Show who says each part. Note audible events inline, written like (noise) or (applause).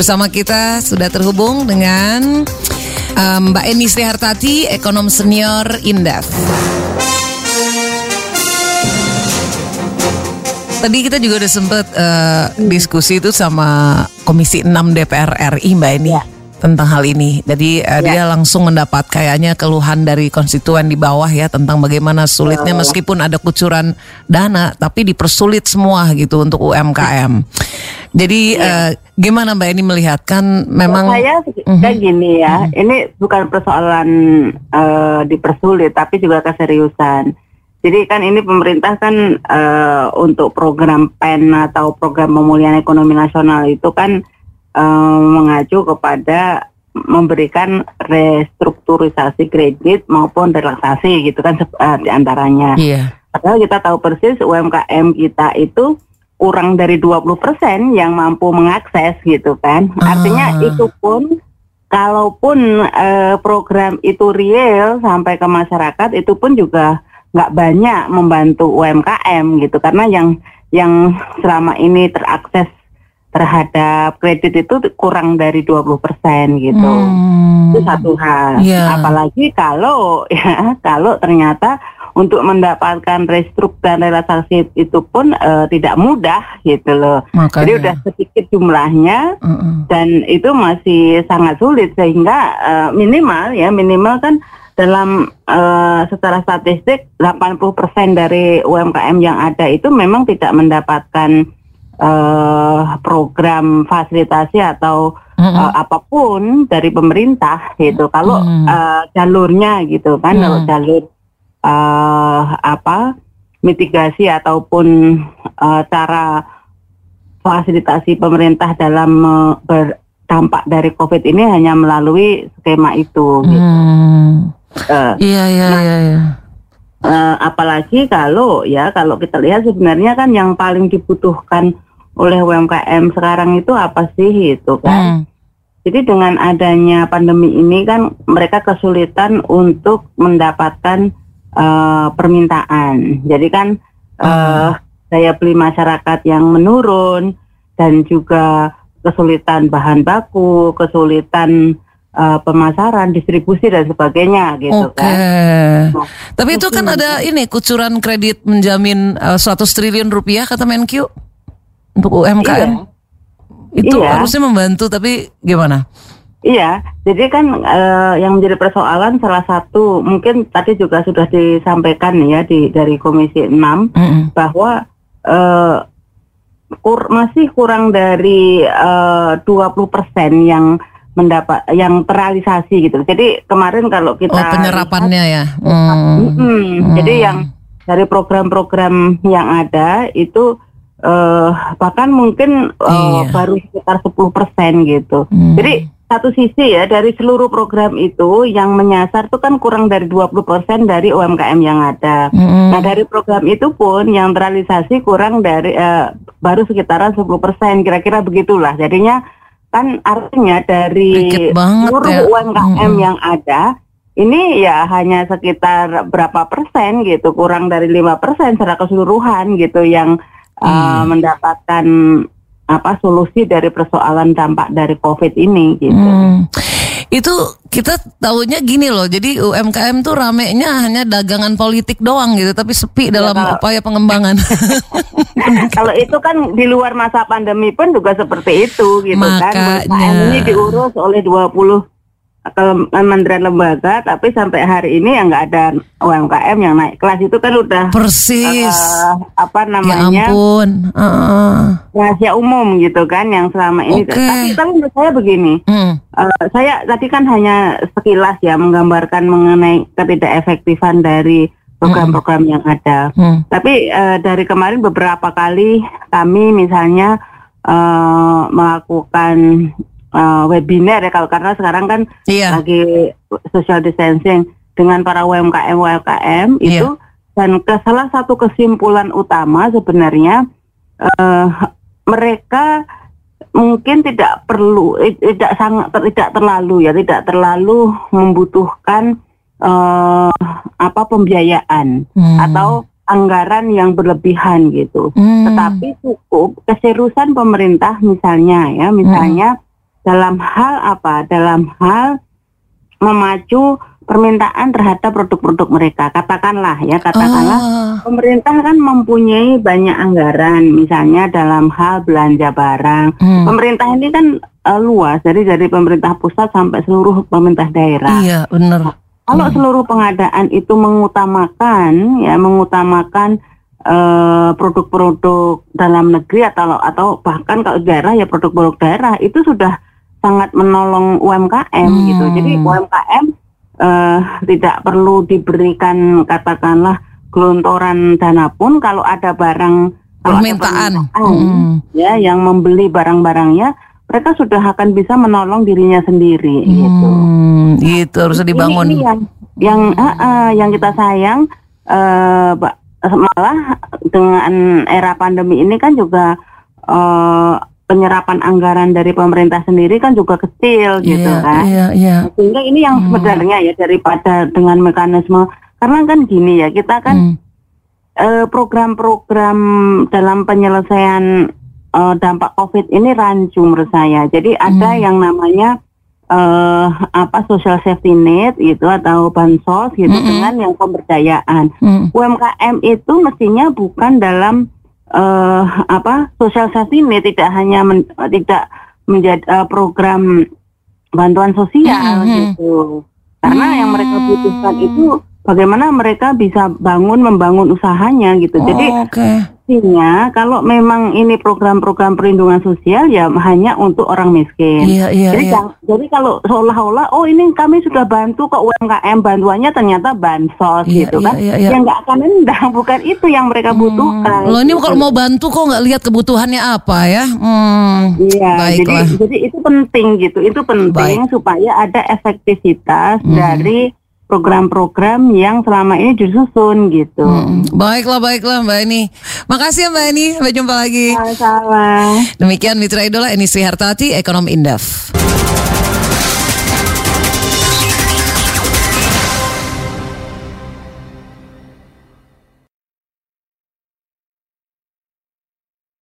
Speaker 1: Bersama kita sudah terhubung dengan um, Mbak Eni Sri Hartati, ekonom senior Indef. Tadi kita juga udah sempet uh, diskusi itu sama Komisi 6 DPR RI Mbak Eni. Ya tentang hal ini. Jadi uh, ya. dia langsung mendapat kayaknya keluhan dari konstituen di bawah ya tentang bagaimana sulitnya meskipun ada kucuran dana tapi dipersulit semua gitu untuk UMKM. Jadi ya. uh, gimana Mbak ini melihat kan memang
Speaker 2: saya uh -huh. gini ya. Uh -huh. Ini bukan persoalan uh, dipersulit tapi juga keseriusan. Jadi kan ini pemerintah kan uh, untuk program PEN atau program pemulihan ekonomi nasional itu kan uh, mengacu kepada memberikan restrukturisasi kredit maupun relaksasi gitu kan uh, di antaranya. Iya. Padahal kita tahu persis UMKM kita itu kurang dari 20% yang mampu mengakses gitu kan. Ah. Artinya itu pun kalaupun uh, program itu real sampai ke masyarakat itu pun juga nggak banyak membantu UMKM gitu karena yang yang selama ini terakses terhadap kredit itu kurang dari 20% gitu. Hmm. Itu satu hal. Yeah. Apalagi kalau (laughs) ya kalau ternyata untuk mendapatkan restruk dan relaksasi itu pun uh, tidak mudah gitu loh. Makanya. Jadi udah sedikit jumlahnya mm -mm. dan itu masih sangat sulit sehingga uh, minimal ya minimal kan dalam uh, secara statistik 80% dari UMKM yang ada itu memang tidak mendapatkan uh, program fasilitasi atau mm-hmm. uh, apa pun dari pemerintah gitu. Kalau mm-hmm. uh, jalurnya gitu kan, mm-hmm. kalau jalur uh, apa mitigasi ataupun uh, cara fasilitasi pemerintah dalam uh, berdampak dari COVID ini hanya melalui skema itu. Gitu. Mm. Uh, iya iya nah, iya. iya. Uh, apalagi kalau ya kalau kita lihat sebenarnya kan yang paling dibutuhkan oleh UMKM sekarang itu apa sih itu kan? Hmm. Jadi dengan adanya pandemi ini kan mereka kesulitan untuk mendapatkan uh, permintaan. Jadi kan uh, daya beli masyarakat yang menurun dan juga kesulitan bahan baku, kesulitan uh, pemasaran, distribusi dan sebagainya gitu okay. kan.
Speaker 1: Nah, Tapi itu kan ada ini kucuran kredit menjamin uh, 100 triliun rupiah kata Menkyu untuk UMKM. Iya. Itu iya. harusnya membantu tapi gimana?
Speaker 2: Iya, jadi kan uh, yang menjadi persoalan salah satu mungkin tadi juga sudah disampaikan ya di dari Komisi 6 mm -hmm. bahwa uh, kur, masih kurang dari uh, 20% yang mendapat yang terrealisasi gitu. Jadi kemarin kalau kita
Speaker 1: Oh, penyerapannya lihat, ya.
Speaker 2: Hmm. Hmm, hmm. Jadi yang dari program-program yang ada itu uh, bahkan mungkin uh, iya. baru sekitar 10 persen gitu. Hmm. Jadi satu sisi ya dari seluruh program itu yang menyasar itu kan kurang dari 20 persen dari UMKM yang ada. Hmm. Nah dari program itu pun yang terrealisasi kurang dari uh, baru sekitaran 10 persen kira-kira begitulah. Jadinya kan artinya dari seluruh ya. UMKM hmm. yang ada ini ya hanya sekitar berapa persen gitu kurang dari lima persen secara keseluruhan gitu yang uh, mendapatkan apa solusi dari persoalan dampak dari COVID ini gitu. Hmm.
Speaker 1: Itu kita tahunya gini loh, jadi UMKM tuh ramenya hanya dagangan politik doang gitu, tapi sepi ya, dalam kalau, upaya pengembangan. (laughs) (laughs)
Speaker 2: kalau itu kan di luar masa pandemi pun juga seperti itu gitu Makanya. kan. UMKM ini diurus oleh 20 kementerian lembaga tapi sampai hari ini yang nggak ada UMKM yang naik kelas itu kan udah
Speaker 1: persis uh,
Speaker 2: apa namanya ya ampun uh. rahasia umum gitu kan yang selama ini okay. tapi tapi menurut saya begini hmm. uh, saya tadi kan hanya sekilas ya menggambarkan mengenai ketidakefektifan dari program-program hmm. yang ada hmm. tapi uh, dari kemarin beberapa kali kami misalnya uh, melakukan uh, webinar ya kalau karena sekarang kan iya. lagi social distancing dengan para UMKM UMKM iya. itu dan ke salah satu kesimpulan utama sebenarnya uh, mereka mungkin tidak perlu tidak sangat tidak terlalu ya tidak terlalu membutuhkan uh, apa pembiayaan hmm. atau anggaran yang berlebihan gitu. Hmm. Tetapi cukup keseriusan pemerintah misalnya ya misalnya hmm dalam hal apa? Dalam hal memacu permintaan terhadap produk-produk mereka. Katakanlah ya, katakanlah
Speaker 1: Ah.
Speaker 2: pemerintah kan mempunyai banyak anggaran, misalnya dalam hal belanja barang.
Speaker 1: Hmm.
Speaker 2: Pemerintah ini kan eh, luas, dari dari pemerintah pusat sampai seluruh pemerintah daerah.
Speaker 1: Iya, bener.
Speaker 2: Kalau seluruh pengadaan itu mengutamakan ya mengutamakan eh, produk-produk dalam negeri atau atau bahkan kalau daerah ya produk-produk daerah itu sudah sangat menolong UMKM
Speaker 1: Hmm.
Speaker 2: gitu. Jadi UMKM eh, tidak perlu diberikan katakanlah gelontoran dana pun kalau ada barang kalau ada
Speaker 1: Permintaan. Hmm.
Speaker 2: ya yang membeli barang-barangnya mereka sudah akan bisa menolong dirinya sendiri gitu.
Speaker 1: Hmm, gitu harus dibangun.
Speaker 2: Ini, ini yang yang ah, ah, yang kita sayang eh, Ba- malah dengan era pandemi ini kan juga eh, penyerapan anggaran dari pemerintah sendiri kan juga kecil gitu
Speaker 1: Iya,
Speaker 2: kan.
Speaker 1: iya, iya.
Speaker 2: Sehingga ini yang
Speaker 1: Hmm.
Speaker 2: sebenarnya ya daripada dengan mekanisme karena kan gini ya kita kan
Speaker 1: Hmm.
Speaker 2: eh, program-program dalam penyelesaian eh, dampak COVID ini rancu menurut saya. Jadi ada
Speaker 1: Hmm.
Speaker 2: yang namanya eh apa social safety net gitu atau bansos gitu
Speaker 1: Mm-mm.
Speaker 2: dengan yang pemberdayaan.
Speaker 1: Hmm.
Speaker 2: UMKM itu mestinya bukan dalam eh apa social safety net tidak hanya men- tidak menjadi eh, program bantuan sosial
Speaker 1: Mm-mm.
Speaker 2: gitu. Karena yang mereka
Speaker 1: Hmm.
Speaker 2: butuhkan itu bagaimana mereka bisa bangun membangun usahanya gitu. Jadi
Speaker 1: Oh, Oke.
Speaker 2: Artinya kalau memang ini program-program perlindungan sosial ya hanya untuk orang miskin.
Speaker 1: Iya, iya,
Speaker 2: jadi,
Speaker 1: iya.
Speaker 2: jadi kalau seolah-olah oh ini kami sudah bantu kok UMKM bantuannya ternyata bansos
Speaker 1: Iya,
Speaker 2: gitu
Speaker 1: iya,
Speaker 2: kan.
Speaker 1: iya, iya.
Speaker 2: Ya nggak akan endang, (laughs) bukan itu yang mereka butuhkan.
Speaker 1: Lo ini
Speaker 2: gitu.
Speaker 1: kalau mau bantu kok nggak lihat kebutuhannya apa ya? Hmm.
Speaker 2: Iya, jadi
Speaker 1: Baiklah.
Speaker 2: jadi itu penting gitu. Itu penting supaya ada efektivitas
Speaker 1: Hmm.
Speaker 2: dari program-program yang selama ini disusun gitu.
Speaker 1: Hmm. Baiklah, baiklah Mbak Eni. Makasih ya Mbak Eni. Sampai jumpa lagi.
Speaker 2: Salah.
Speaker 1: Demikian Mitra Idola Eni Sri Hartati, Ekonom Indef.